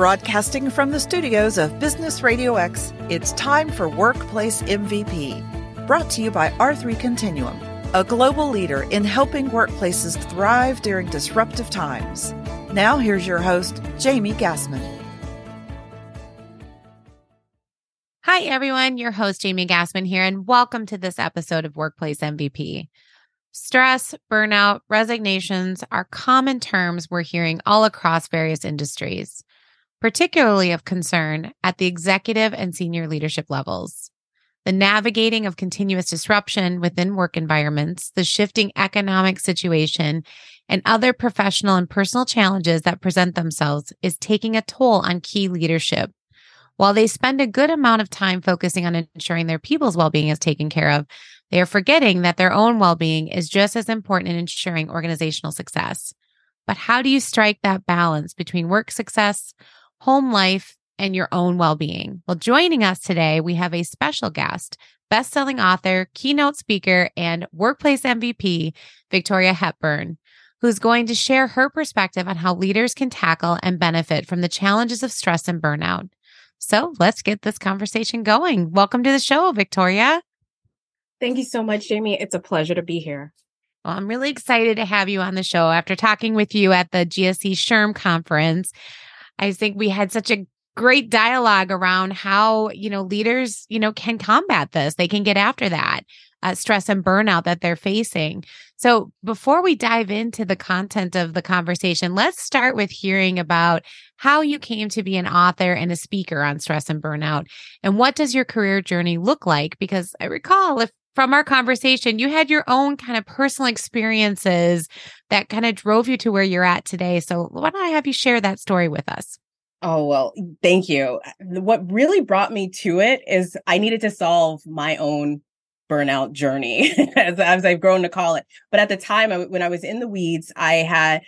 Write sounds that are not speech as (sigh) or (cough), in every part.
Broadcasting from the studios of Business Radio X, it's time for Workplace MVP. Brought to you by R3 Continuum, a global leader in helping workplaces thrive during disruptive times. Now, here's your host, Jamie Gassmann. Hi, everyone. Your host, Jamie Gassmann here, and welcome to this episode of Workplace MVP. Stress, burnout, resignations are common terms we're hearing all across various industries, particularly of concern at the executive and senior leadership levels. The navigating of continuous disruption within work environments, the shifting economic situation, and other professional and personal challenges that present themselves is taking a toll on key leadership. While they spend a good amount of time focusing on ensuring their people's well being is taken care of, they are forgetting that their own well being is just as important in ensuring organizational success. But how do you strike that balance between work success, home life, and your own well being? Well, joining us today, we have a special guest, best selling author, keynote speaker, and workplace MVP, Victoria Hepburn, who's going to share her perspective on how leaders can tackle and benefit from the challenges of stress and burnout. So let's get this conversation going. Welcome to the show, Victoria. Thank you so much, Jamie. It's a pleasure to be here. Well, I'm really excited to have you on the show after talking with you at the GSC SHRM conference. I think we had such a great dialogue around how, you know, leaders, you know, can combat this. They can get after that uh, stress and burnout that they're facing. So before we dive into the content of the conversation, let's start with hearing about how you came to be an author and a speaker on stress and burnout. And what does your career journey look like? Because I recall if from our conversation, you had your own kind of personal experiences that kind of drove you to where you're at today. So, why don't I have you share that story with us? Oh, well, thank you. What really brought me to it is I needed to solve my own burnout journey, (laughs) as, as I've grown to call it. But at the time, when I was in the weeds, I had,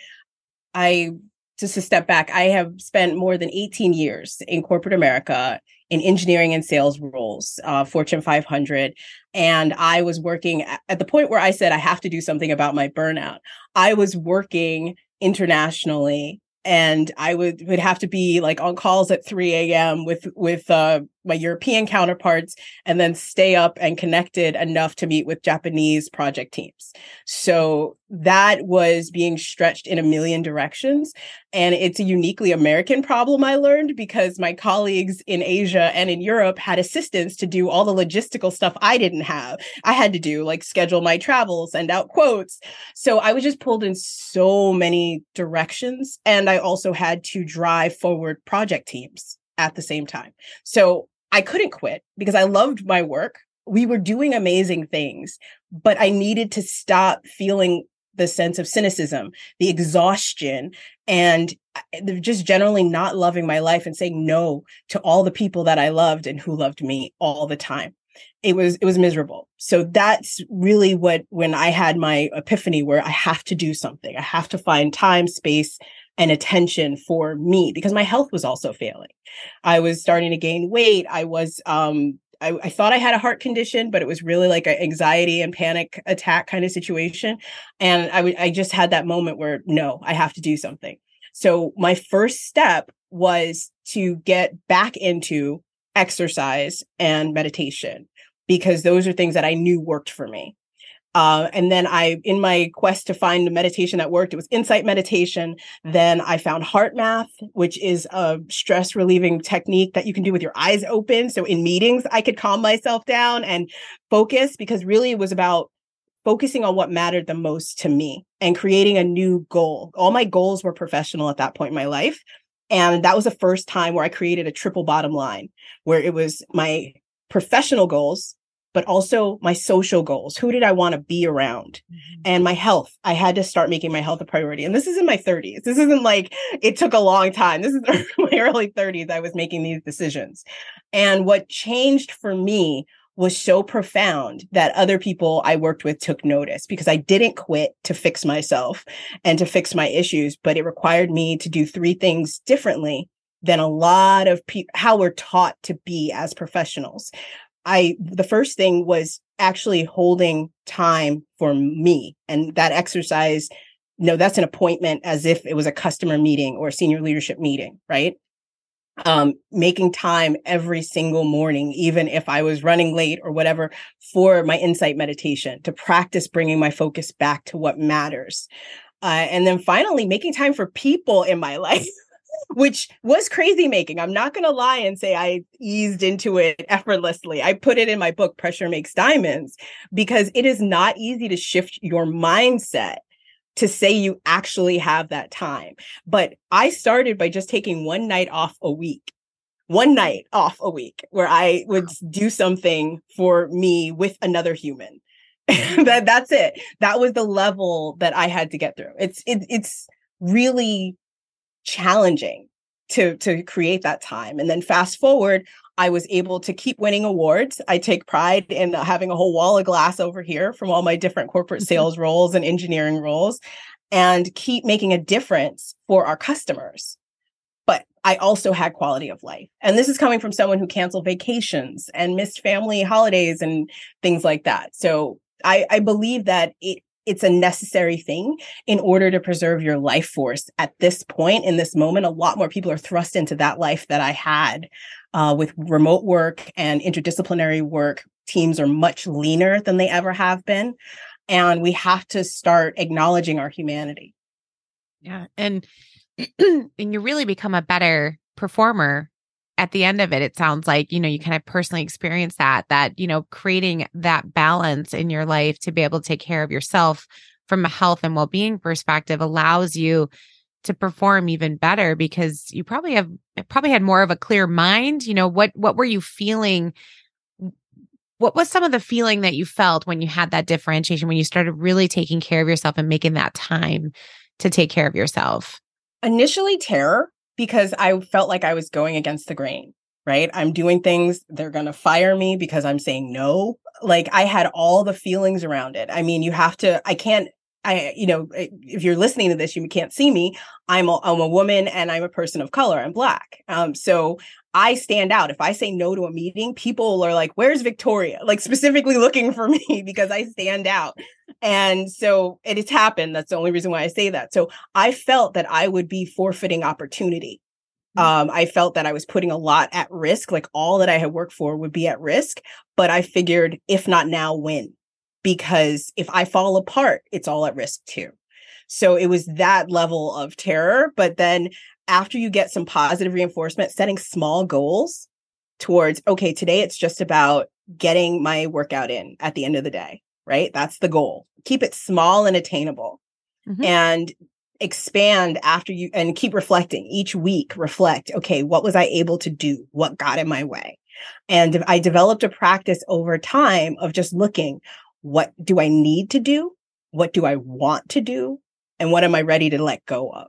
I, just to step back, I have spent more than 18 years in corporate America in engineering and sales roles, uh, Fortune 500. And I was working at the point where I said, I have to do something about my burnout. I was working internationally and I would would have to be like on calls at 3 a.m. with with uh, my European counterparts, and then stay up and connected enough to meet with Japanese project teams. So that was being stretched in a million directions, and it's a uniquely American problem. I learned because my colleagues in Asia and in Europe had assistants to do all the logistical stuff I didn't have. I had to do like schedule my travel, send out quotes. So I was just pulled in so many directions, and I also had to drive forward project teams at the same time. So I couldn't quit because I loved my work. We were doing amazing things, but I needed to stop feeling the sense of cynicism, the exhaustion, and uh, just generally not loving my life and saying no to all the people that I loved and who loved me all the time. It was it was miserable. So that's really what when I had my epiphany where I have to do something. I have to find time, space, and attention for me because my health was also failing. I was starting to gain weight. I was um I, I, thought I had a heart condition, but it was really like an anxiety and panic attack kind of situation. And I, w- I just had that moment where no, I have to do something. So my first step was to get back into exercise and meditation because those are things that I knew worked for me. Uh, and then I, in my quest to find a meditation that worked, it was insight meditation. Then I found HeartMath, which is a stress relieving technique that you can do with your eyes open. So in meetings, I could calm myself down and focus because really it was about focusing on what mattered the most to me and creating a new goal. All my goals were professional at that point in my life. And that was the first time where I created a triple bottom line where it was my professional goals, but also my social goals. Who did I want to be around? Mm-hmm. And my health. I had to start making my health a priority. And this is in my 30s. This isn't like it took a long time. This is (laughs) my early 30s. I was making these decisions. And what changed for me was so profound that other people I worked with took notice because I didn't quit to fix myself and to fix my issues, but it required me to do three things differently than a lot of people how we're taught to be as professionals. I the first thing was actually holding time for me and that exercise no that's an appointment as if it was a customer meeting or a senior leadership meeting right um, making time every single morning, even if I was running late or whatever, for my insight meditation to practice bringing my focus back to what matters. Uh, and then finally, making time for people in my (laughs) life. Which was crazy making. I'm not going to lie and say I eased into it effortlessly. I put it in my book, Pressure Makes Diamonds, because it is not easy to shift your mindset to say you actually have that time. But I started by just taking one night off a week, one night off a week where I would do something for me with another human. (laughs) Mm-hmm. that that's it. That was the level that I had to get through. It's it, it's really challenging to to create that time. And then fast forward, I was able to keep winning awards. I take pride in having a whole wall of glass over here from all my different corporate mm-hmm. sales roles and engineering roles and keep making a difference for our customers. But I also had quality of life. And this is coming from someone who canceled vacations and missed family holidays and things like that. So I, I believe that it it's a necessary thing in order to preserve your life force at this point in this moment. A lot more people are thrust into that life that i had uh, with remote work and interdisciplinary work. Teams are much leaner than they ever have been and we have to start acknowledging our humanity. Yeah and (clears throat) and you really become a better performer at the end of it, it sounds like, you know, you kind of personally experience that, that, you know, creating that balance in your life to be able to take care of yourself from a health and well being perspective allows you to perform even better because you probably have probably had more of a clear mind. You know, what, what were you feeling? What was some of the feeling that you felt when you had that differentiation, when you started really taking care of yourself and making that time to take care of yourself? Initially, terror because I felt like I was going against the grain, right? I'm doing things, they're going to fire me because I'm saying no. Like I had all the feelings around it. I mean, you have to, I can't, I, you know, eh, if you're listening to this, you can't see me. I'm a, I'm a woman and I'm a person of color. I'm black. Um, so I stand out. If I say no to a meeting, people are like, where's Victoria? Like specifically looking for (laughs) me because I stand out. And so it has happened. That's the only reason why I say that. So I felt that I would be forfeiting opportunity. Mm-hmm. Um, I felt that I was putting a lot at risk, like all that I had worked for would be at risk. But I figured, if not now, when? Because if I fall apart, it's all at risk too. So it was that level of terror. But then after you get some positive reinforcement, setting small goals towards, okay, today it's just about getting my workout in at the end of the day, right? That's the goal. Keep it small and attainable. Mm-hmm. And expand after you and keep reflecting each week reflect okay what was i able to do what got in my way and i developed a practice over time of just looking what do i need to do what do i want to do and what am i ready to let go of.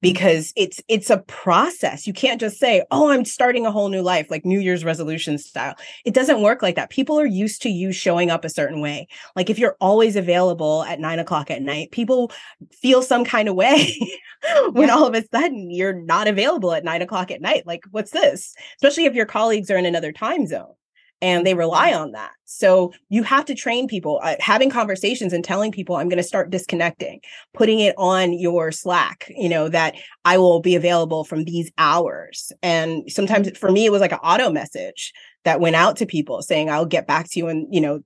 Because it's it's a process. You can't just say, "Oh, I'm starting a whole new life," like New Year's resolution style. It doesn't work like that. People are used to you showing up a certain way. Like if you're always available at nine o'clock at night, people feel some kind of way (laughs) when yeah. all of a sudden you're not available at nine o'clock at night. Like, what's this? Especially if your colleagues are in another time zone and they rely on that. So you have to train people, uh, having conversations and telling people, I'm going to start disconnecting, putting it on your Slack, you know, that I will be available from these hours. And sometimes for me, it was like an auto message that went out to people saying, I'll get back to you in, you know,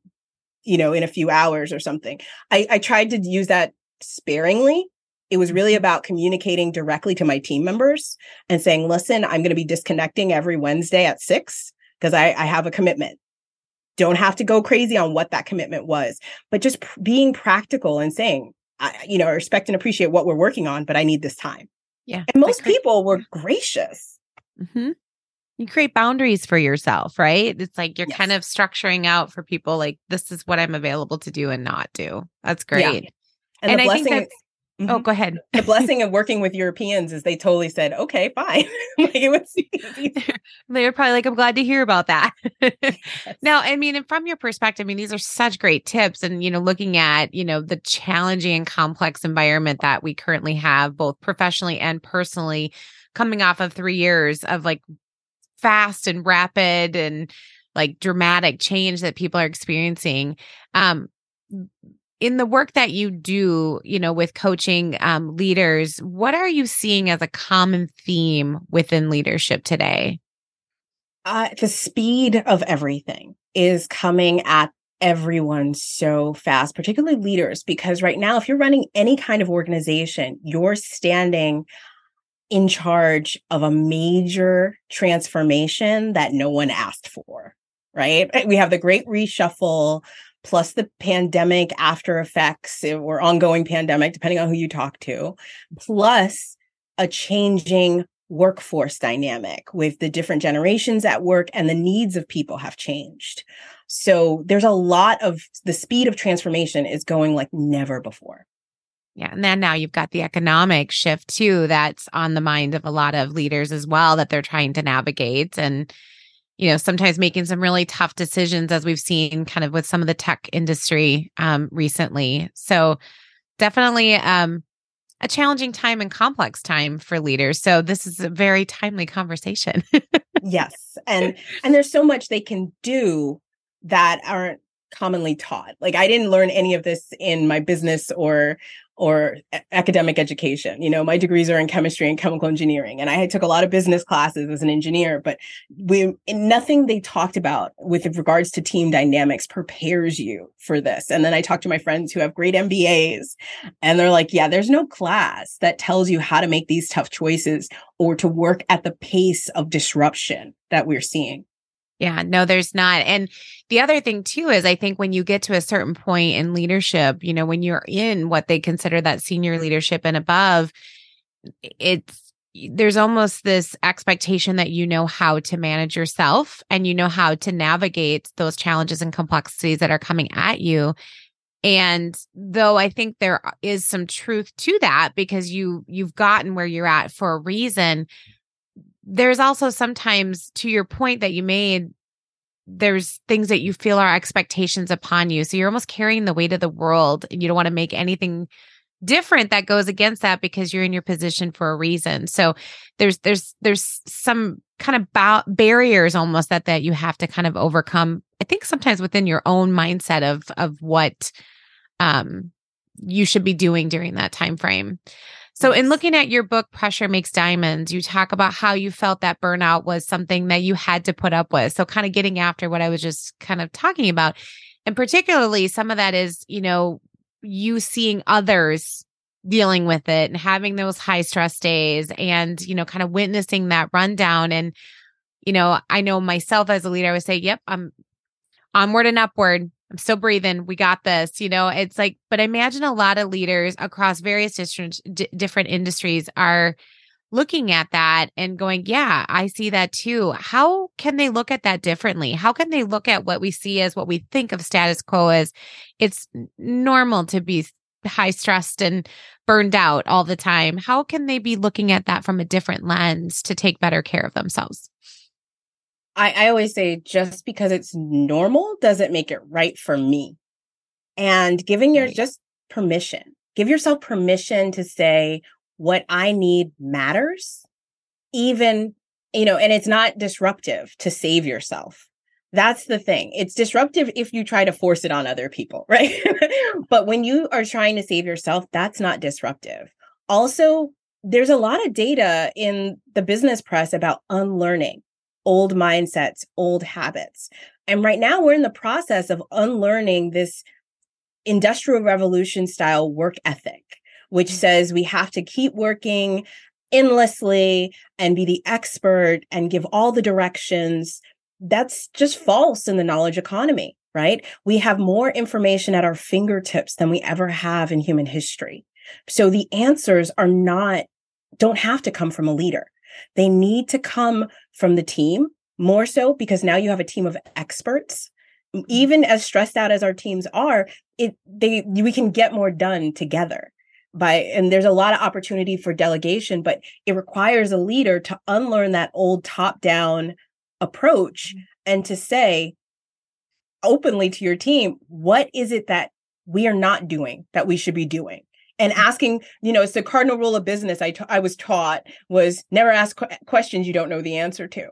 you know, in a few hours or something. I, I tried to use that sparingly. It was really mm-hmm. about communicating directly to my team members and saying, listen, I'm going to be disconnecting every Wednesday at six because I, I have a commitment. Don't have to go crazy on what that commitment was, but just pr- being practical and saying, I, you know, respect and appreciate what we're working on, but I need this time. Yeah. And most people were gracious. Mm-hmm. You create boundaries for yourself, right? It's like you're yes. kind of structuring out for people like, this is what I'm available to do and not do. That's great. Yeah. And, and I think that's, Oh, mm-hmm. Oh, go ahead. the blessing of working with Europeans is they totally said, okay, fine. (laughs) like it was they were probably like, I'm glad to hear about that. (laughs) yes. Now, I mean, and from your perspective, I mean, these are such great tips. And, you know, looking at, you know, the challenging and complex environment that we currently have, both professionally and personally, coming off of three years of like fast and rapid and like dramatic change that people are experiencing. Um, in the work that you do, you know, with coaching um, leaders, what are you seeing as a common theme within leadership today? Uh, the speed of everything is coming at everyone so fast, particularly leaders, because right now, if you're running any kind of organization, you're standing in charge of a major transformation that no one asked for, right? (laughs) We have the great reshuffle plus the pandemic after effects or ongoing pandemic, depending on who you talk to, plus a changing workforce dynamic with the different generations at work and the needs of people have changed. So there's a lot of the speed of transformation is going like never before. Yeah. And then now you've got the economic shift too, that's on the mind of a lot of leaders as well that they're trying to navigate. And, you know, sometimes making some really tough decisions as we've seen kind of with some of the tech industry um, recently. So definitely um, a challenging time and complex time for leaders. So this is a very timely conversation. yes. And (laughs) and there's so much they can do that aren't commonly taught. Like I didn't learn any of this in my business or or academic education. You know, my degrees are in chemistry and chemical engineering, and I took a lot of business classes as an engineer. But we nothing they talked about with regards to team dynamics prepares you for this. And then I talked to my friends who have great MBAs, and they're like, "Yeah, there's no class that tells you how to make these tough choices or to work at the pace of disruption that we're seeing." Yeah, no, there's not. And the other thing too is I think when you get to a certain point in leadership, you know, when you're in what they consider that senior leadership and above, it's there's almost this expectation that you know how to manage yourself and you know how to navigate those challenges and complexities that are coming at you and though i think there uh, is some truth to that because you you've gotten where you're at for a reason there's also sometimes to your point that you made there's things that you feel are expectations upon you. So you're almost carrying the weight of the world and you don't want to make anything different that goes against that because you're in your position for a reason. So there's there's there's some kind of ba- barriers almost that that you have to kind of overcome i think sometimes within your own mindset of of what um you should be doing during that time frame so, in looking at your book, Pressure Makes Diamonds, you talk about how you felt that burnout was something that you had to put up with. So, kind of getting after what I was just kind of talking about. And particularly, some of that is, you know, you seeing others dealing with it and having those high stress days and, you know, kind of witnessing that rundown. And, you know, I know myself as a leader, I would say, yep, I'm onward and upward. I'm still breathing. We got this. You know, it's like, but imagine a lot of leaders across various different d- different industries are looking at that and going, yeah, I see that too. How can they look at that differently? How can they look at what we see as what we think of status quo as it's normal to be high stressed and burned out all the time? How can they be looking at that from a different lens to take better care of themselves? I, I always say just because it's normal doesn't make it right for me. And giving your just permission, give yourself permission to say what I need matters, even, you know, and it's not disruptive to save yourself. That's the thing. It's disruptive if you try to force it on other people, (laughs) right? but when you are trying to save yourself, that's not disruptive. Also, there's a lot of data in the business press about unlearning old mindsets, old habits. And right now we're in the process of unlearning this industrial revolution style work ethic, which mm. says we have to keep working endlessly and be the expert and give all the directions. That's just false in the knowledge economy, right? We have more information at our fingertips than we ever have in human history. So the answers are not, don't have to come from a leader. They need to come from the team more so because now you have a team of experts. Mm-hmm. Even as stressed out as our teams are, it they we can get more done together by and there's a lot of opportunity for delegation but it requires a leader to unlearn that old top down approach mm-hmm. and to say openly to your team what is it that we are not doing that we should be doing and asking you know it's the cardinal rule of business I, t- I was taught was never ask qu- questions you don't know the answer to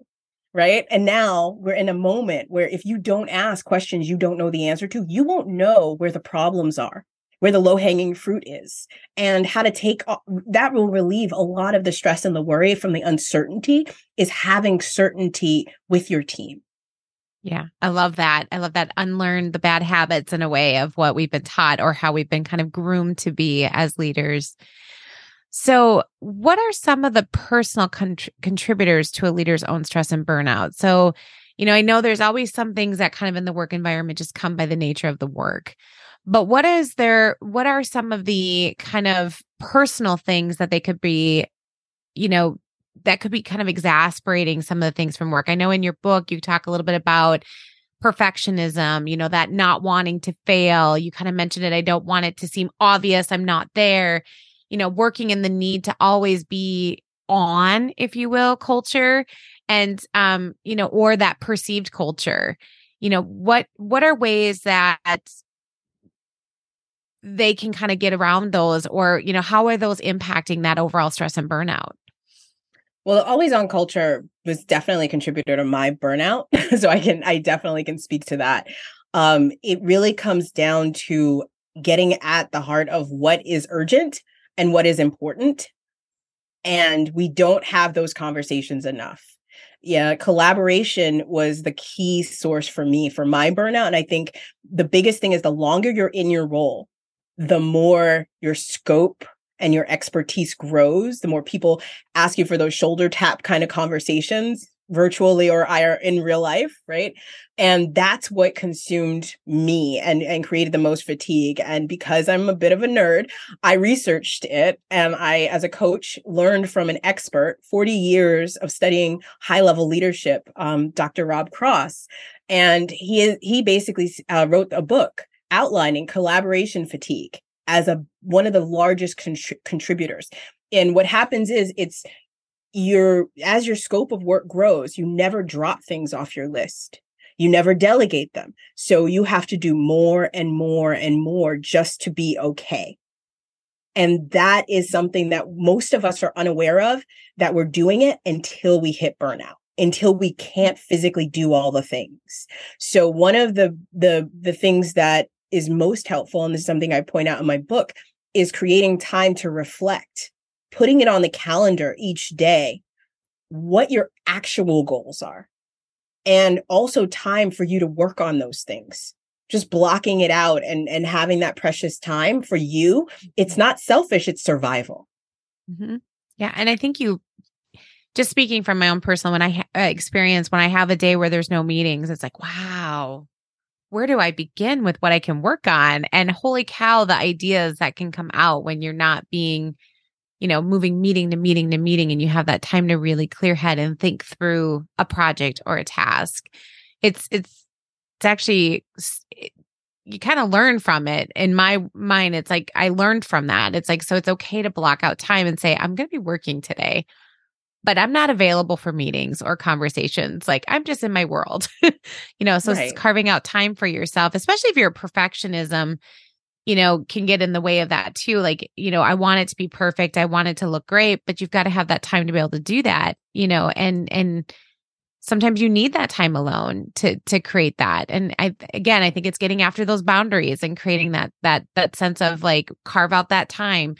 right and now we're in a moment where if you don't ask questions you don't know the answer to you won't know where the problems are where the low hanging fruit is and how to take that will relieve a lot of the stress and the worry from the uncertainty is having certainty with your team. Yeah, I love that. I love that unlearn the bad habits in a way of what we've been taught or how we've been kind of groomed to be as leaders. So, what are some of the personal contributors to a leader's own stress and burnout? So, you know, I know there's always some things that kind of in the work environment just come by the nature of the work. But what is there, what are some of the kind of personal things that they could be, you know, that could be kind of exasperating some of the things from work? I know in your book, you talk a little bit about perfectionism, you know, that not wanting to fail. You kind of mentioned it. I don't want it to seem obvious. I'm not there. You know, working in the need to always be on, if you will, culture and um, you know, or that perceived culture. You know, what what are ways that they can kind of get around those or you know how are those impacting that overall stress and burnout well always on culture was definitely a contributor to my burnout (laughs) so i can i definitely can speak to that. Um it really comes down to getting at the heart of what is urgent and what is important and we don't have those conversations enough. Yeah collaboration was the key source for me for my burnout and i think the biggest thing is the longer you're in your role the more your scope and your expertise grows, the more people ask you for those shoulder tap kind of conversations virtually or in real life, right? And that's what consumed me and, and created the most fatigue. And because I'm a bit of a nerd, I researched it and I, as a coach, learned from an expert, 40 years of studying high level leadership, um, Dr. Rob Cross. And he, he basically uh, wrote a book outlining collaboration fatigue as a one of the largest contri- contributors. And what happens is it's your as your scope of work grows, you never drop things off your list. You never delegate them. So you have to do more and more and more just to be okay. And that is something that most of us are unaware of that we're doing it until we hit burnout until we can't physically do all the things. So one of the the the things that is most helpful, and this is something I point out in my book, is creating time to reflect, putting it on the calendar each day, what your actual goals are, and also time for you to work on those things. Just blocking it out and, and having that precious time for you. It's not selfish, it's survival. Mm-hmm. Yeah. And I think you, just speaking from my own personal when I ha- uh, experience when I have a day where there's no meetings, it's like, wow, where do I begin with what I can work on? And holy cow, the ideas that can come out when you're not being, you know, moving meeting to meeting to meeting and you have that time to really clear head and think through a project or a task. It's, it's, it's actually, you kind of learn from it. In my mind, it's like I learned from that. It's like, so it's okay to block out time and say, I'm going to be working today but I'm not available for meetings or conversations. Like I'm just in my world, (laughs) you know. So right. carving out time for yourself, especially if your perfectionism, you know, can get in the way of that too. Like, you know, I want it to be perfect. I want it to look great, but you've got to have that time to be able to do that, you know, and, and, sometimes you need that time alone to to create that and i again i think it's getting after those boundaries and creating that that that sense of like carve out that time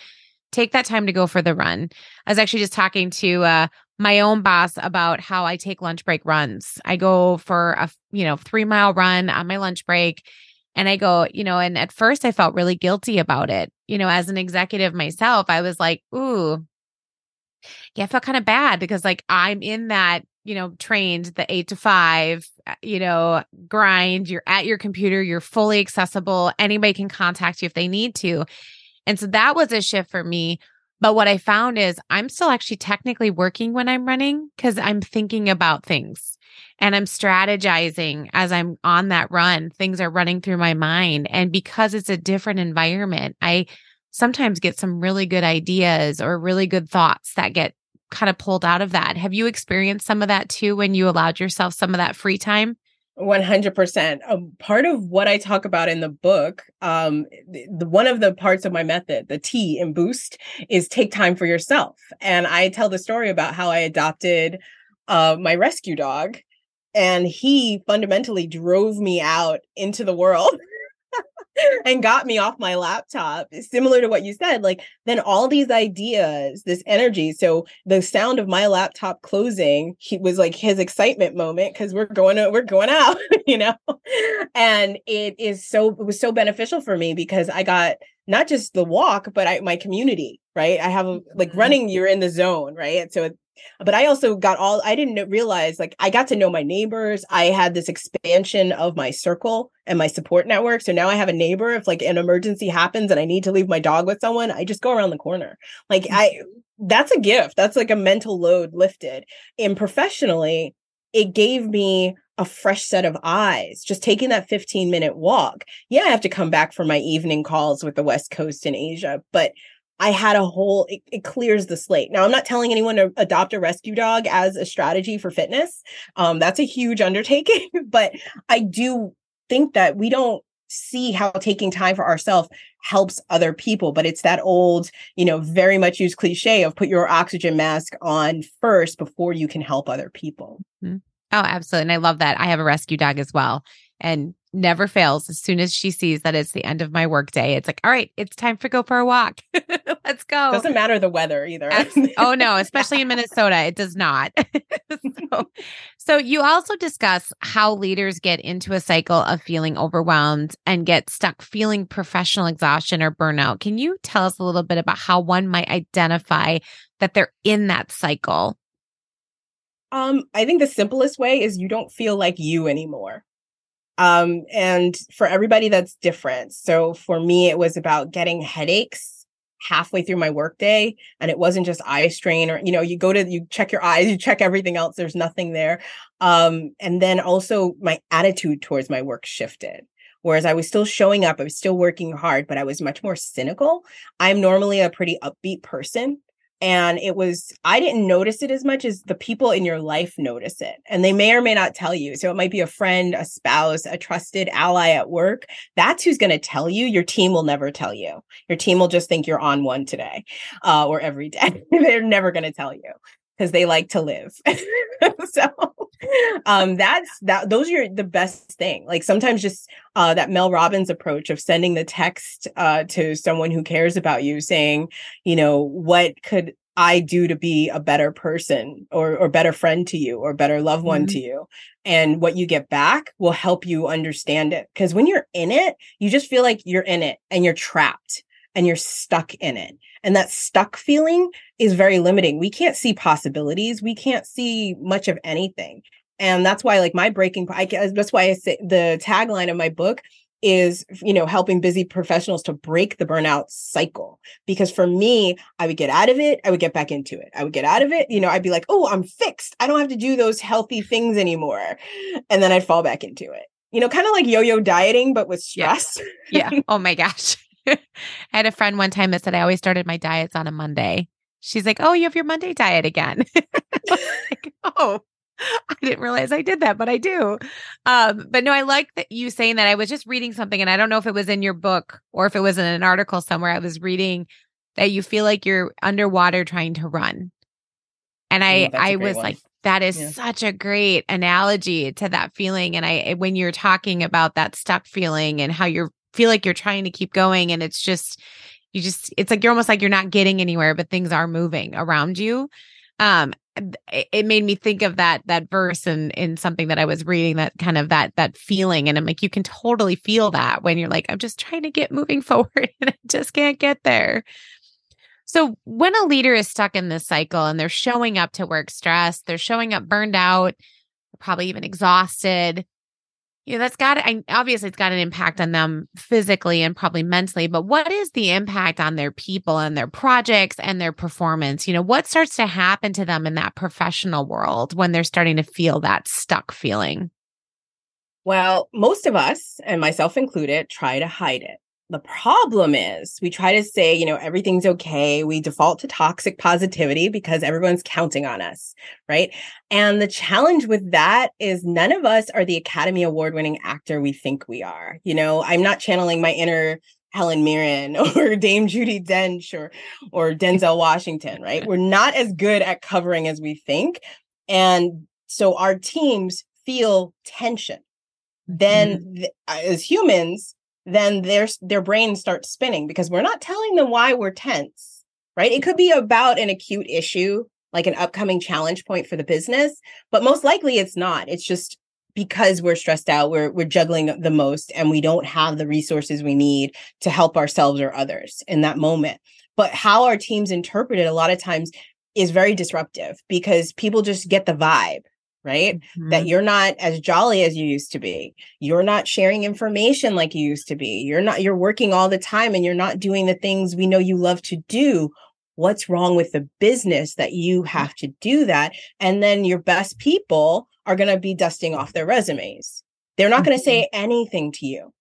take that time to go for the run. I was actually just talking to uh, my own boss about how I take lunch break runs. I go for a you know three mile run on my lunch break. And I go, you know, and at first I felt really guilty about it. You know, as an executive myself, I was like, ooh, yeah, I felt kind of bad because like I'm in that, you know, trained the eight to five, uh, you know, grind. You're at your computer, you're fully accessible. Anybody can contact you if they need to. And so that was a shift for me. But what I found is I'm still actually technically working when I'm running because I'm thinking about things and I'm strategizing as I'm on that run. Things are running through my mind. And because it's a different environment, I sometimes get some really good ideas or really good thoughts that get kind of pulled out of that. Have you experienced some of that too when you allowed yourself some of that free time? 100% um, part of what i talk about in the book um, the, the, one of the parts of my method the t in boost is take time for yourself. And i tell the story about how i adopted uh, my rescue dog and he fundamentally drove me out into the world (laughs) and got me off my laptop. Similar to what you said, like then all these ideas, this energy. So the sound of my laptop closing, he was like his excitement moment because we're going to, we're going out, (laughs) you know. And it is so it was so beneficial for me because I got not just the walk, but I my community, right? I have a, like mm-hmm. running, you're in the zone, right? So but I also got all I didn't realize like I got to know my neighbors. I had this expansion of my circle and my support network. So now I have a neighbor if like an emergency happens and I need to leave my dog with someone, I just go around the corner. Like I that's a gift. That's like a mental load lifted. And professionally, it gave me a fresh set of eyes just taking that 15 minute walk. Yeah, I have to come back for my evening calls with the West Coast in Asia, but I had a whole, it, it, clears the slate. Now, I'm not telling anyone to adopt a rescue dog as a strategy for fitness. Um, that's a huge undertaking, (laughs) but I do think that we don't see how taking time for ourselves helps other people. But it's that old, you know, very much used cliche of put your oxygen mask on first before you can help other people. Mm-hmm. Oh, absolutely. And I love that. I have a rescue dog as well. And never fails. As soon as she sees that it's the end of my workday, it's like, all right, it's time to go for a walk. (laughs) Let's go. Doesn't matter the weather either. oh no, (laughs) especially in Minnesota, it does not. (laughs) so, so you also discuss how leaders get into a cycle of feeling overwhelmed and get stuck feeling professional exhaustion or burnout. Can you tell us a little bit about how one might identify that they're in that cycle? Um, I think the simplest way is you don't feel like you anymore um, and for everybody, that's different. So for me, it was about getting headaches halfway through my workday, and it wasn't just eye strain or you know, you go to you check your eyes, you check everything else. There's nothing there. Um, and then also my attitude towards my work shifted. Whereas I was still showing up, I was still working hard, but I was much more cynical. I'm normally a pretty upbeat person and it was i didn't notice it as much as the people in your life notice it and they may or may not tell you. So it might be a friend a spouse a trusted ally at work. That's who's going to tell you. Your team will never tell you. Your team will just think you're on one today uh, or every day. (laughs) They're never going to tell you because they like to live (laughs) so um that's that those are the best thing like sometimes just uh that mel robbins approach of sending the text uh to someone who cares about you saying you know what could I do to be a better person or or better friend to you or better loved one mm-hmm. to you. And what you get back will help you understand it. Cause when you're in it, you just feel like you're in it and you're trapped and you're stuck in it. And that stuck feeling is very limiting. We can't see possibilities. We can't see much of anything. And that's why, like, my breaking, I, that's why I say the tagline of my book is you know helping busy professionals to break the burnout cycle because for me i would get out of it i would get back into it i would get out of it you know i'd be like oh i'm fixed i don't have to do those healthy things anymore and then i'd fall back into it you know kind of like yo-yo dieting but with stress yeah, yeah. (laughs) oh my gosh (laughs) I had a friend one time that said I always started my diets on a Monday. She's like, "Oh, you have your Monday diet again." (laughs) like, (laughs) "Oh, I didn't realize I did that, but I do." Um, but no, I like that you saying that. I was just reading something, and I don't know if it was in your book or if it was in an article somewhere. I was reading that you feel like you're underwater trying to run, and I, I was one. like, that is yeah. such a great analogy to that feeling. And I, when you're talking about that stuck feeling and how you're feel like you're trying to keep going and it's just you just it's like you're almost like you're not getting anywhere but things are moving around you um it made me think of that that verse and in, in something that I was reading that kind of that that feeling and I'm like you can totally feel that when you're like I'm just trying to get moving (laughs) forward and I just can't get there. So when a leader is stuck in this cycle and they're showing up to work stressed, they're showing up burned out, probably even exhausted, yeah, that's got I obviously it's got an impact on them physically and probably mentally, but what is the impact on their people and their projects and their performance? You know, what starts to happen to them in that professional world when they're starting to feel that stuck feeling? Well, most of us, and myself included, try to hide it. The problem is we try to say, you know, everything's okay. We default to toxic positivity because everyone's counting on us, right? And the challenge with that is none of us are the Academy Award winning actor we think we are. You know, I'm not channeling my inner Helen Mirren (laughs) or Dame Judi Dench or or Denzel Washington, right? We're not as good at covering as we think. And so our teams feel tension. Then mm-hmm. th- as humans, then their their brain starts spinning because we're not telling them why we're tense, right? It could be about an acute issue, like an upcoming challenge point for the business, but most likely it's not. It's just because we're stressed out, we're we're juggling the most and we don't have the resources we need to help ourselves or others in that moment. But how our teams interpret it a lot of times is very disruptive because people just get the vibe right? Mm-hmm. That you're not as jolly as you used to be. You're not sharing information like you used to be. You're not, you're working all the time and you're not doing the things we know you love to do. What's wrong with the business that you have to do that? And then your best people are going to be dusting off their resumes. They're not going to say mm-hmm. anything to you.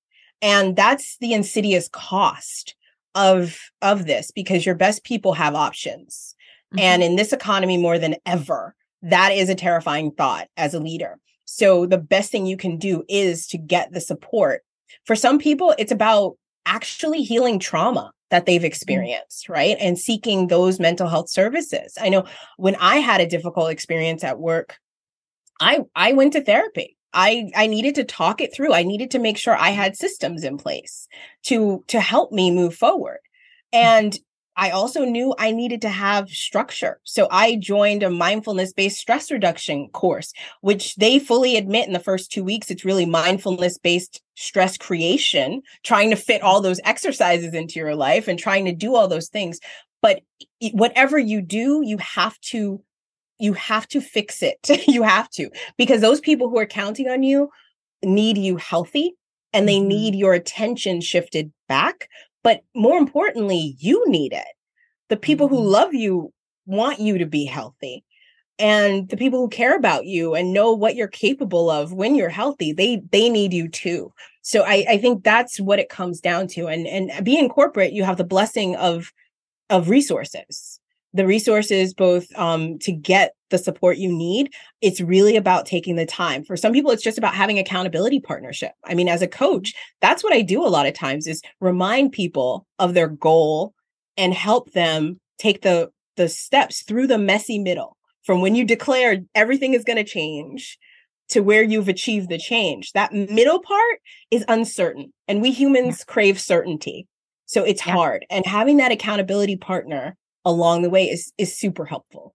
And that's the insidious cost of of this because your best people have options. Mm-hmm. And in this economy more than ever, that is a terrifying thought as a leader. So the best thing you can do is to get the support. For some people, it's about actually healing trauma that they've mm. experienced, right? And seeking those mental health services. I know when I had a difficult experience at work, I I went to therapy. I I needed to talk it through. I needed to make sure I had systems in place to to help me move forward. Mm. And I also knew I needed to have structure. So I joined a mindfulness based stress reduction course, which they fully admit in the first two weeks, it's really mindfulness based stress creation, trying to fit all those exercises into your life and trying to do all those things. But whatever you do, you have to you have to fix it. (laughs) you have to because those people who are counting on you need you healthy and they mm-hmm. need your attention shifted back but more importantly, you need it. The people who mm-hmm. love you want you to be healthy. And the people who care about you and know what you're capable of when you're healthy, they they need you too. So I, I think that's what it comes down to. And and being corporate, you have the blessing of of resources the resources both um, to get the support you need it's really about taking the time for some people it's just about having accountability partnership i mean as a coach mm-hmm. that's what i do a lot of times is remind people of their goal and help them take the the steps through the messy middle from when you declare everything is going to change to where you've achieved the change that middle part is uncertain and we humans yeah. crave certainty so it's yeah. hard and having that accountability partner along the way is is super helpful.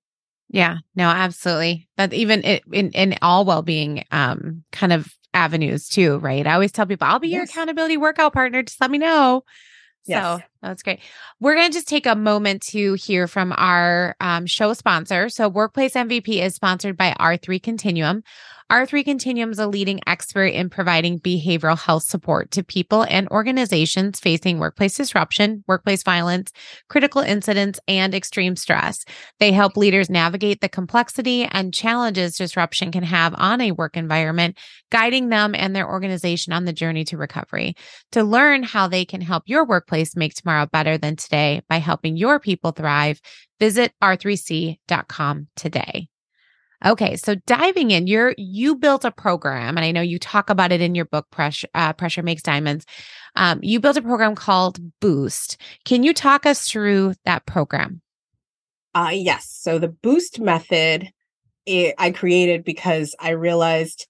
Yeah, no, absolutely. But even it, in in all well being um kind of avenues too, right? I always tell people, I'll be yes. your accountability workout partner. Just let me know. Yes. So that's great. We're going to just take a moment to hear from our um, show sponsor. So, Workplace MVP is sponsored by R3 Continuum. R3 Continuum is a leading expert in providing behavioral health support to people and organizations facing workplace disruption, workplace violence, critical incidents, and extreme stress. They help leaders navigate the complexity and challenges disruption can have on a work environment, guiding them and their organization on the journey to recovery. To learn how they can help your workplace make tomorrow better than today by helping your people thrive, visit r3c.com today. Okay, so diving in, you're you built a program, and I know you talk about it in your book, Pressure uh, Pressure Makes Diamonds. Um, you built a program called Boost. Can you talk us through that program? Uh, yes. So the Boost method it, I created because I realized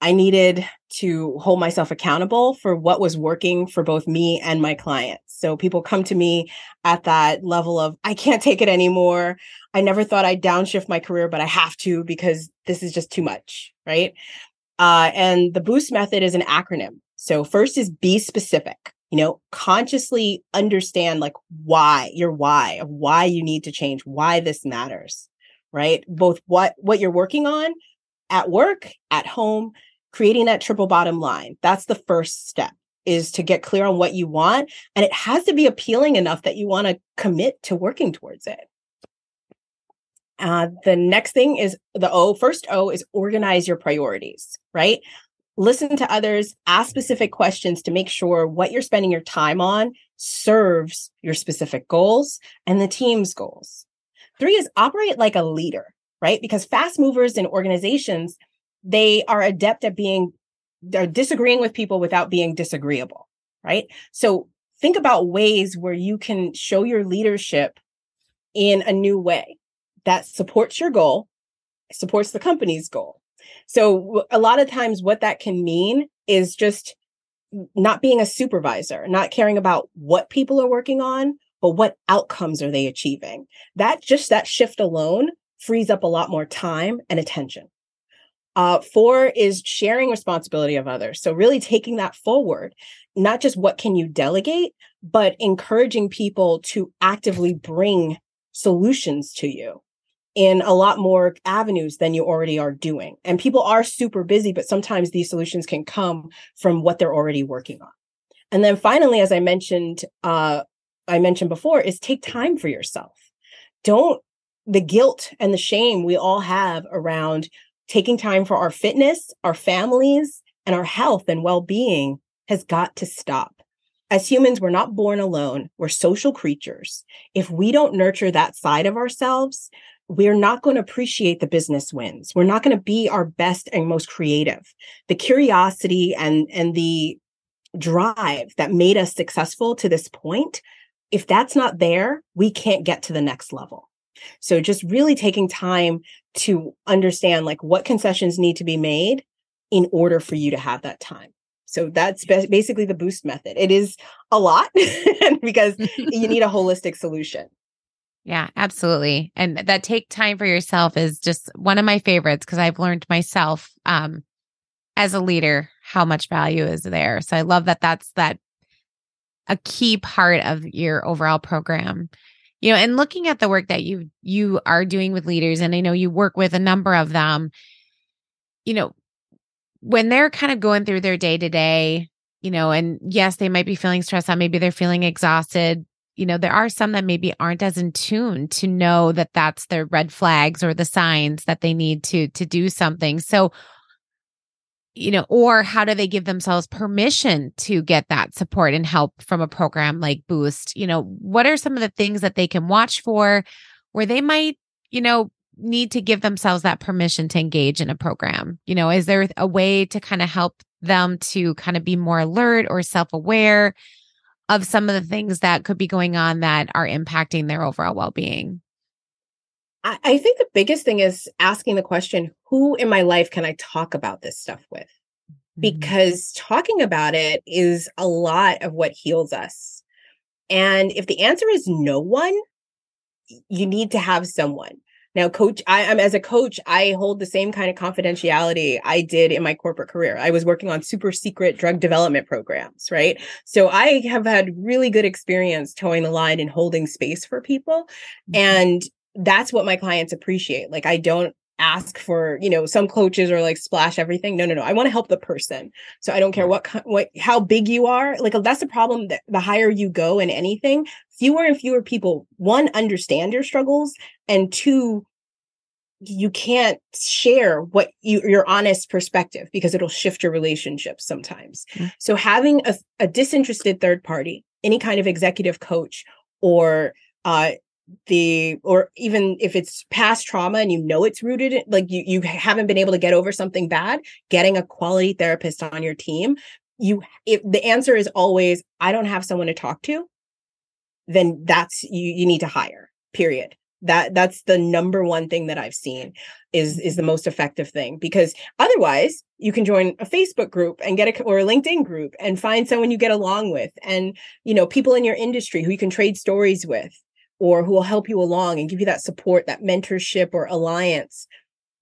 I needed to hold myself accountable for what was working for both me and my clients. So people come to me at that level of, I can't take it anymore. I never thought I'd downshift my career, but I have to because this is just too much. Right. Uh, and the boost method is an acronym. So first is be specific, you know, consciously understand like why your why of why you need to change, why this matters, right? Both what, what you're working on at work, at home, creating that triple bottom line. That's the first step is to get clear on what you want. And it has to be appealing enough that you want to commit to working towards it. Uh, the next thing is the O. First O is organize your priorities, right? Listen to others, ask specific questions to make sure what you're spending your time on serves your specific goals and the team's goals. Three is operate like a leader, right? Because fast movers in organizations, they are adept at being they're disagreeing with people without being disagreeable, right? So think about ways where you can show your leadership in a new way that supports your goal, supports the company's goal. So a lot of times what that can mean is just not being a supervisor, not caring about what people are working on, but what outcomes are they achieving? That just that shift alone frees up a lot more time and attention. Uh, four is sharing responsibility of others. So really taking that forward, not just what can you delegate, but encouraging people to actively bring solutions to you in a lot more avenues than you already are doing. And people are super busy, but sometimes these solutions can come from what they're already working on. And then finally, as I mentioned, uh, I mentioned before, is take time for yourself. Don't the guilt and the shame we all have around taking time for our fitness, our families, and our health and well-being has got to stop. As humans, we're not born alone. We're social creatures. If we don't nurture that side of ourselves, we're not going to appreciate the business wins. We're not going to be our best and most creative. The curiosity and, and the drive that made us successful to this point, if that's not there, we can't get to the next level. So just really taking time to understand like what concessions need to be made in order for you to have that time. So that's basically the boost method. It is a lot (laughs) because (laughs) you need a holistic solution. Yeah, absolutely. And that take time for yourself is just one of my favorites because I've learned myself um, as a leader how much value is there. So I love that that's that a key part of your overall program. You know, and looking at the work that you you are doing with leaders and I know you work with a number of them, you know, when they're kind of going through their day to day, you know, and yes, they might be feeling stressed out, maybe they're feeling exhausted, you know, there are some that maybe aren't as in tune to know that that's their red flags or the signs that they need to to do something. So, you know, or how do they give themselves permission to get that support and help from a program like Boost? You know, what are some of the things that they can watch for where they might, you know, need to give themselves that permission to engage in a program? You know, is there a way to kind of help them to kind of be more alert or self aware? of some of the things that could be going on that are impacting their overall well-being I, think the biggest thing is asking the question who in my life can i talk about this stuff with mm-hmm. because talking about it is a lot of what heals us and if the answer is no one you need to have someone now, coach, I am as a coach, I hold the same kind of confidentiality I did in my corporate career. I was working on super secret drug development programs, right? So I have had really good experience toeing the line and holding space for people. Mm-hmm. And that's what my clients appreciate. Like I don't ask for you know some coaches are like splash everything no no no i want to help the person so i don't care what what how big you are like that's the problem that the higher you go in anything fewer and fewer people one understand your struggles and two you can't share what you your honest perspective because it'll shift your relationships sometimes mm-hmm. so having a, a disinterested third party any kind of executive coach or uh, the or even if it's past trauma and you know it's rooted in, like you you haven't been able to get over something bad getting a quality therapist on your team you if the answer is always i don't have someone to talk to then that's you you need to hire period. That that's the number one thing that i've seen is is the most effective thing because otherwise you can join a facebook group and get a or a linkedin group and find someone you get along with and you know people in your industry who you can trade stories with or who will help you along and give you that support, that mentorship or alliance.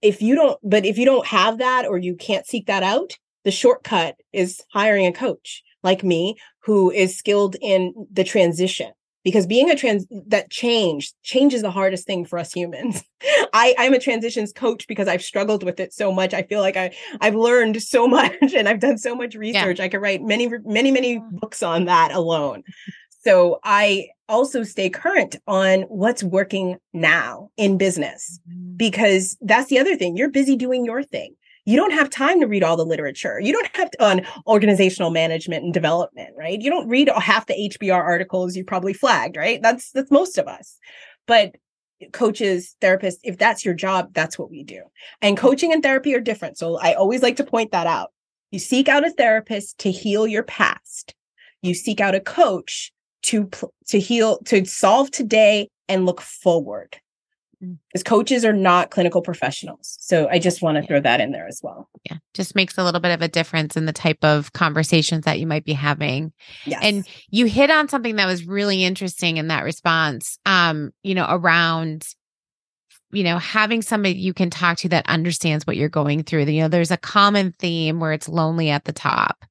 If you don't, but if you don't have that or you can't seek that out, the shortcut is hiring a coach like me who is skilled in the transition because being a trans that change change is the hardest thing for us humans. (laughs) I i'm a transitions coach because i've struggled with it so much. I feel like i i've learned so (laughs) much and i've done so much research. Yeah. i could write many many many books on that alone so I also stay current on what's working now in business mm-hmm. because that's the other thing. You're busy doing your thing. You don't have time to read all the literature. You don't have to on organizational management and development, right? You don't read half the HBR articles you probably flagged, right? That's that's most of us. But coaches, therapists, if that's your job, that's what we do. And coaching and therapy are different. So I always like to point that out. You seek out a therapist to heal your past. You seek out a coach to to heal to solve today and look forward because mm. coaches are not clinical professionals. So I just want to yeah. throw that in there as well. Yeah. Just makes a little bit of a difference in the type of conversations that you might be having. Yes. And you hit on something that was really interesting in that response, um, you know, around you know, having somebody you can talk to that understands what you're going through. You know, there's a common theme where it's lonely at the top.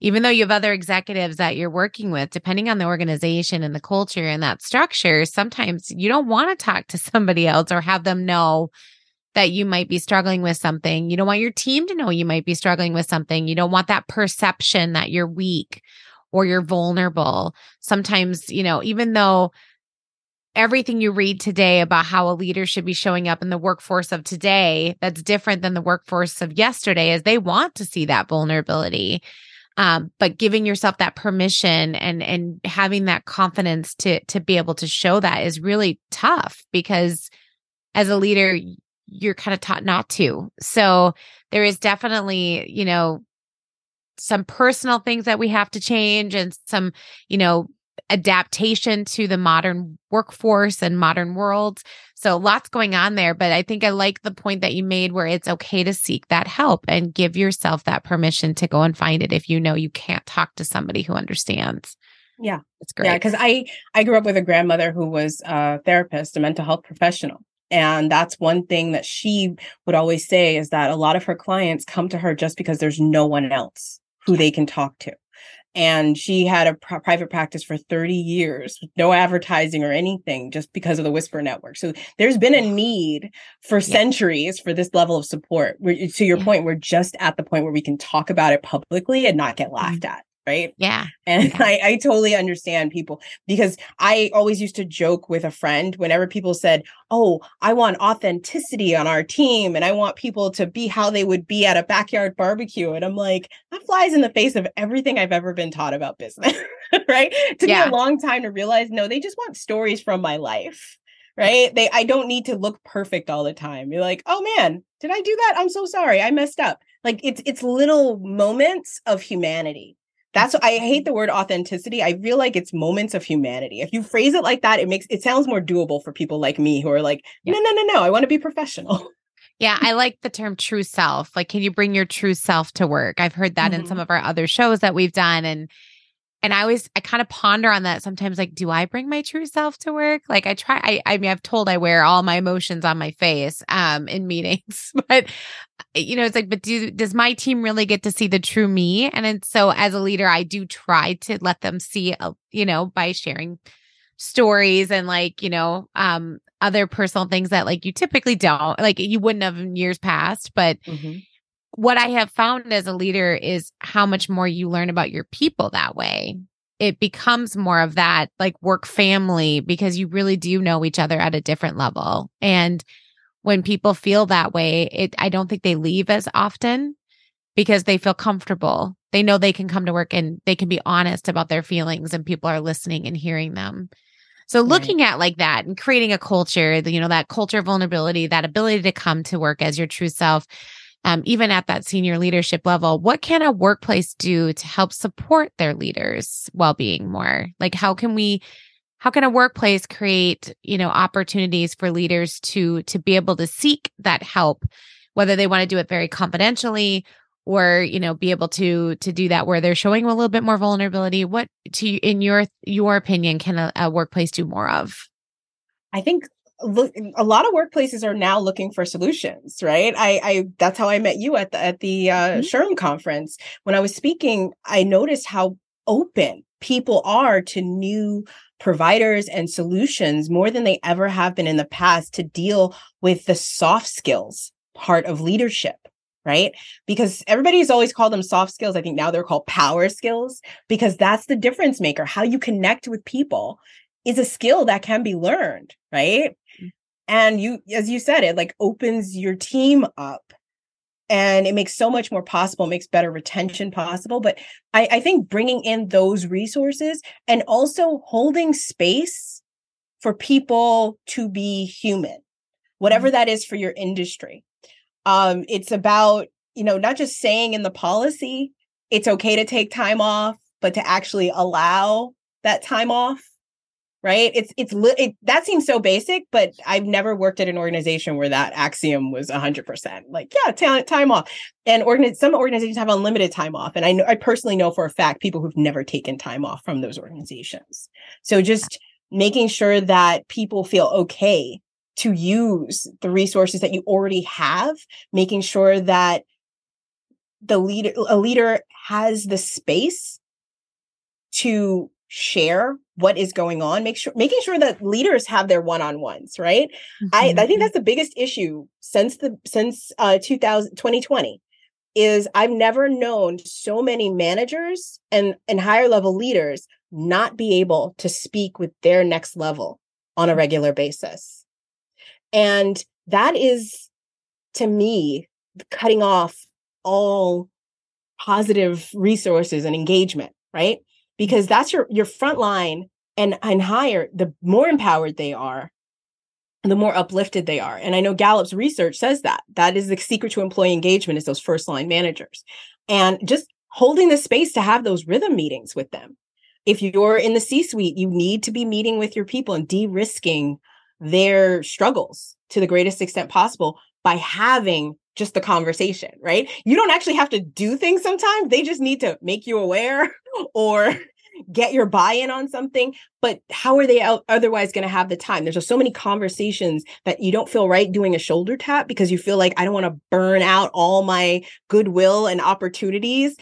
Even though you have other executives that you're working with, depending on the organization and the culture and that structure, sometimes you don't want to talk to (laughs) somebody else or have them know that you might be struggling with something. You don't want your team to know you might be struggling with something. You don't want that perception that you're weak or you're vulnerable. Sometimes, you know, even though everything you read today about how a leader should be showing up in the workforce of today that's different than the workforce of yesterday is they want to see that vulnerability um, but giving yourself that permission and and having that confidence to to be able to show that is really tough because as a leader you're kind of taught not to so there is definitely you know some personal things that we have to change and some you know adaptation to the modern workforce and modern world. So lots going on there. But I think I like the point that you made where it's okay to seek that help and give yourself that permission to go and find it if you know you can't talk to somebody who understands. Yeah. It's great. Yeah. Cause I, I grew up with a grandmother who was a therapist, a mental health professional. And that's one thing that she would always say is that a lot of her clients come to her just because there's no one else who they can talk to and she had a pr- private practice for 30 years no advertising or anything just because of the whisper network so there's been a need for yeah. centuries for this level of support we're, to your yeah. point we're just at the point where we can talk about it publicly and not get mm-hmm. laughed mm-hmm. at right? Yeah. And yeah. I, I totally understand people because I always used to joke with a friend whenever people said, Oh, I want authenticity on our team and I want people to be how they would be at a backyard barbecue. And I'm like, that flies in the face of everything I've ever been taught about business, (laughs) right? It took yeah. me a long time to realize, no, they just want stories from my life right? They I don't need to look perfect all the time. You're like, "Oh man, did I do that? I'm so sorry. I messed up." Like it's it's little moments of humanity that's I hate the word authenticity. I feel like it's moments of humanity. If you phrase it like that, it makes it sounds more doable for people like me who are like, no, no, no, no, I want to be professional. Yeah, I like the term true self. Like, can you bring your true self to work? I've heard that mm-hmm. in some mm-hmm. of our other shows that we've done. And and I always I kind of ponder on that sometimes like do I bring my true self to work? Like I try I I mean I've told I wear all my emotions on my face um in meetings (laughs) but you know it's like but do does my team really get to see the true me? And then so as a leader I do try to let them see uh, you know by sharing stories and like you know um other personal things that like you typically don't like you wouldn't have in years past but mm-hmm what I have found as a leader is how much more you learn about your people that way. It becomes more of that like work family because you really do know each other at a different level. And when people feel that way, it I don't think they leave as often because they feel comfortable. They know they can come to work and they can be honest about their feelings and people are listening and hearing them. So looking right. at like that and creating a culture, you know, that culture of vulnerability, that ability to come to work as your true self, um, even at that senior leadership level, what can a workplace do to help support their leaders' well-being more? Like, how can we? How can a workplace create, you know, opportunities for leaders to to be able to seek that help, whether they want to do it very confidentially or you know be able to to do that where they're showing a little bit more vulnerability what to in your your opinion can a, a workplace do more of i think look a lot of workplaces are now looking for solutions right i i that's how i met you at the at the uh mm-hmm. SHRM conference when i was speaking i noticed how open people are to new providers and solutions more than they ever have been in the past to deal with the soft skills part of leadership right? Because everybody's always called them soft skills. I think now they're called power skills because that's the difference maker. How you connect with people is a skill that can be learned, right? and you as you said it like opens your team up and it makes so much more possible makes better retention possible but I, I think bringing in those resources and also holding space for people to be human whatever mm-hmm. that is for your industry um it's about you know not just saying in the policy it's okay to take time off but to actually allow that time off right? It's it's it, that seems so basic, but I've never worked at an organization where that axiom was 100%. Like, yeah, talent time off. And organ- some organizations have unlimited time off, and I know I personally know for a fact people who've never taken time off from those organizations. So just making sure that people feel okay to use the resources that you already have, making sure that the leader a leader has the space to share what is going on make sure making sure that leaders have their one-on-ones right mm-hmm. i i think mm-hmm. that's the biggest issue since the since uh 2000 2020 is i've never known so many managers and and higher level leaders not be able to speak with their next level on a regular basis and that is to me cutting off all positive resources and engagement right because that's your your front line and and higher the more empowered they are the more uplifted they are. And i know gallup's research says that. That is the secret to employee engagement is those first line managers. And just holding the space to have those rhythm meetings with them. If you're in the c suite you need to be meeting with your people and de-risking their struggles to the greatest extent possible by having just the conversation, right? You don't actually have to do things sometimes. They just need to make you aware (laughs) or get your buy-in on something but how are they otherwise going to have the time there's just so many conversations that you don't feel right doing a shoulder tap because you feel like i don't want to burn out all my goodwill and opportunities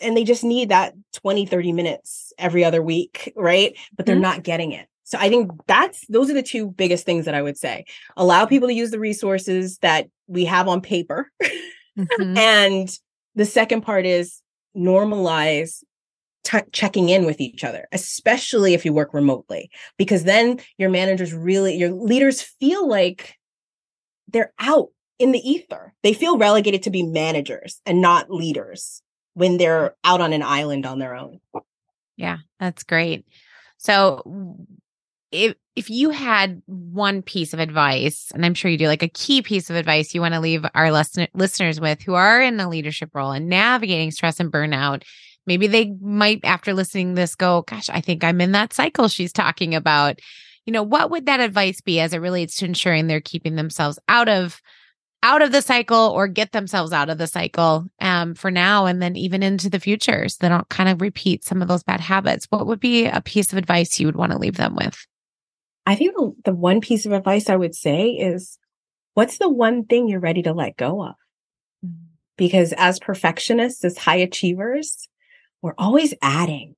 and they just need that 20 30 minutes every other week right but they're mm-hmm. not getting it so i think that's those are the two biggest things that i would say allow people to use the resources that we have on paper (laughs) mm-hmm. and the second part is normalize t- checking in with each other, especially if you work remotely, because then your managers really, your leaders feel like they're out in the ether. They feel relegated to be managers and not leaders when they're out on an island on their own. Yeah, that's great. So if if you had one piece of advice, and I'm sure you do, like a key piece of advice you want to leave our listen- listeners with who are in a leadership role and navigating stress and burnout maybe they might after listening this go gosh i think i'm in that cycle she's talking about. You know what would that advice be as it relates to ensuring they're keeping themselves out of out of the cycle or get themselves out of the cycle um, for now and then even into the future so they don't kind of repeat some of those bad habits? What would be a piece of advice you would want to leave them with i think the one piece of advice i would say is what's the one thing you're ready to let go of mm. because as perfectionists as high achievers we're always adding,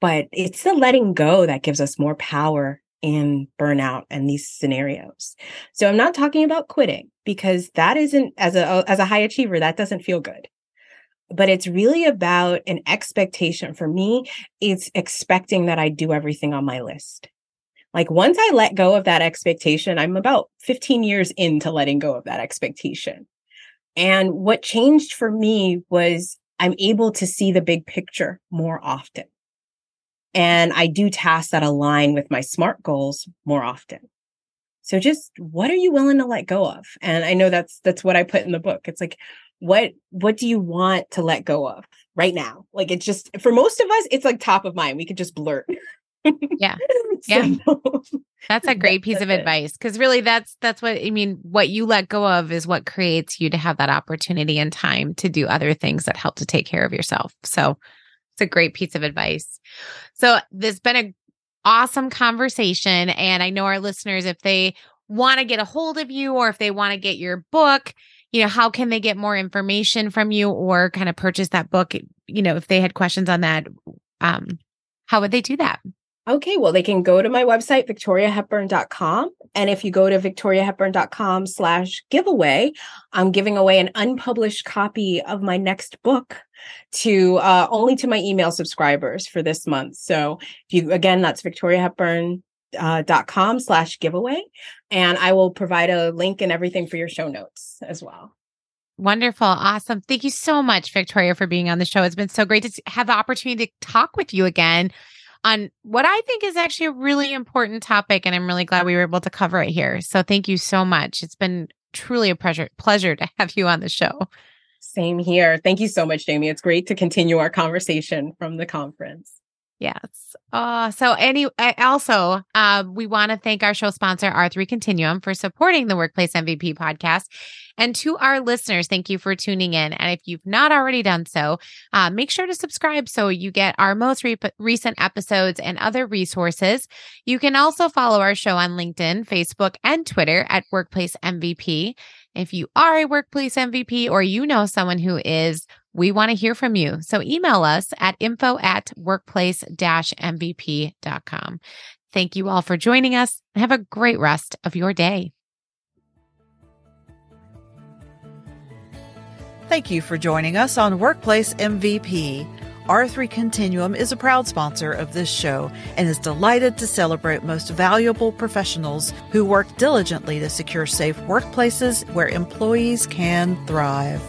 but it's the letting go that gives us more power in burnout and these scenarios. So I'm not talking about quitting because that isn't as a as a high achiever that doesn't feel good. But it's really about an expectation for me. It's expecting that I do everything on my list. Like once I let go of that expectation, I'm about 15 years into letting go of that expectation. And what changed for me was I'm able to see the big picture more often. And I do tasks that align with my SMART goals more often. So just what are you willing to let go of? And I know that's that's what I put in the book. It's like what what do you want to let go of right now? Like it's just for most of us it's like top of mind. We could just blurt. (laughs) yeah. (laughs) Yeah. that's a great piece of advice because really that's that's what I mean what you let go of is what creates you to have that opportunity and time to do other things that help to take care of yourself. So it's a great piece of advice. So there's been a awesome conversation and I know our listeners if they want to get a hold of you or if they want to get your book, you know, how can they get more information from you or kind of purchase that book, you know, if they had questions on that um how would they do that? Okay, well, they can go to my website, victoriahepburn.com. And if you go to victoriahepburn.com slash giveaway, I'm giving away an unpublished copy of my next book to uh, only to my email subscribers for this month. So if you, again, that's victoriahepburn uh, slash giveaway. And I will provide a link and everything for your show notes as well. Wonderful. Awesome. Thank you so much, Victoria, for being on the show. It's been so great to have the opportunity to talk with you again on what I think is actually a really important topic. And I'm really glad we were able to cover it here. So thank you so much. It's been truly a pleasure, pleasure to have you on the show. Same here. Thank you so much, Jamie. It's great to continue our conversation from the conference. Yes. Uh, so any also, um, we want to thank our show sponsor, R3 Continuum, for supporting the Workplace MVP podcast. And to our listeners, thank you for tuning in. And if you've not already done so, uh, make sure to subscribe so you get our most re- recent episodes and other resources. You can also follow our show on LinkedIn, Facebook, and Twitter at Workplace MVP. If you are a workplace MVP or you know someone who is, we want to hear from you. So email us at info at workplace MVP.com. Thank you all for joining us have a great rest of your day. Thank you for joining us on Workplace MVP. R3 Continuum is a proud sponsor of this show and is delighted to celebrate most valuable professionals who work diligently to secure safe workplaces where employees can thrive.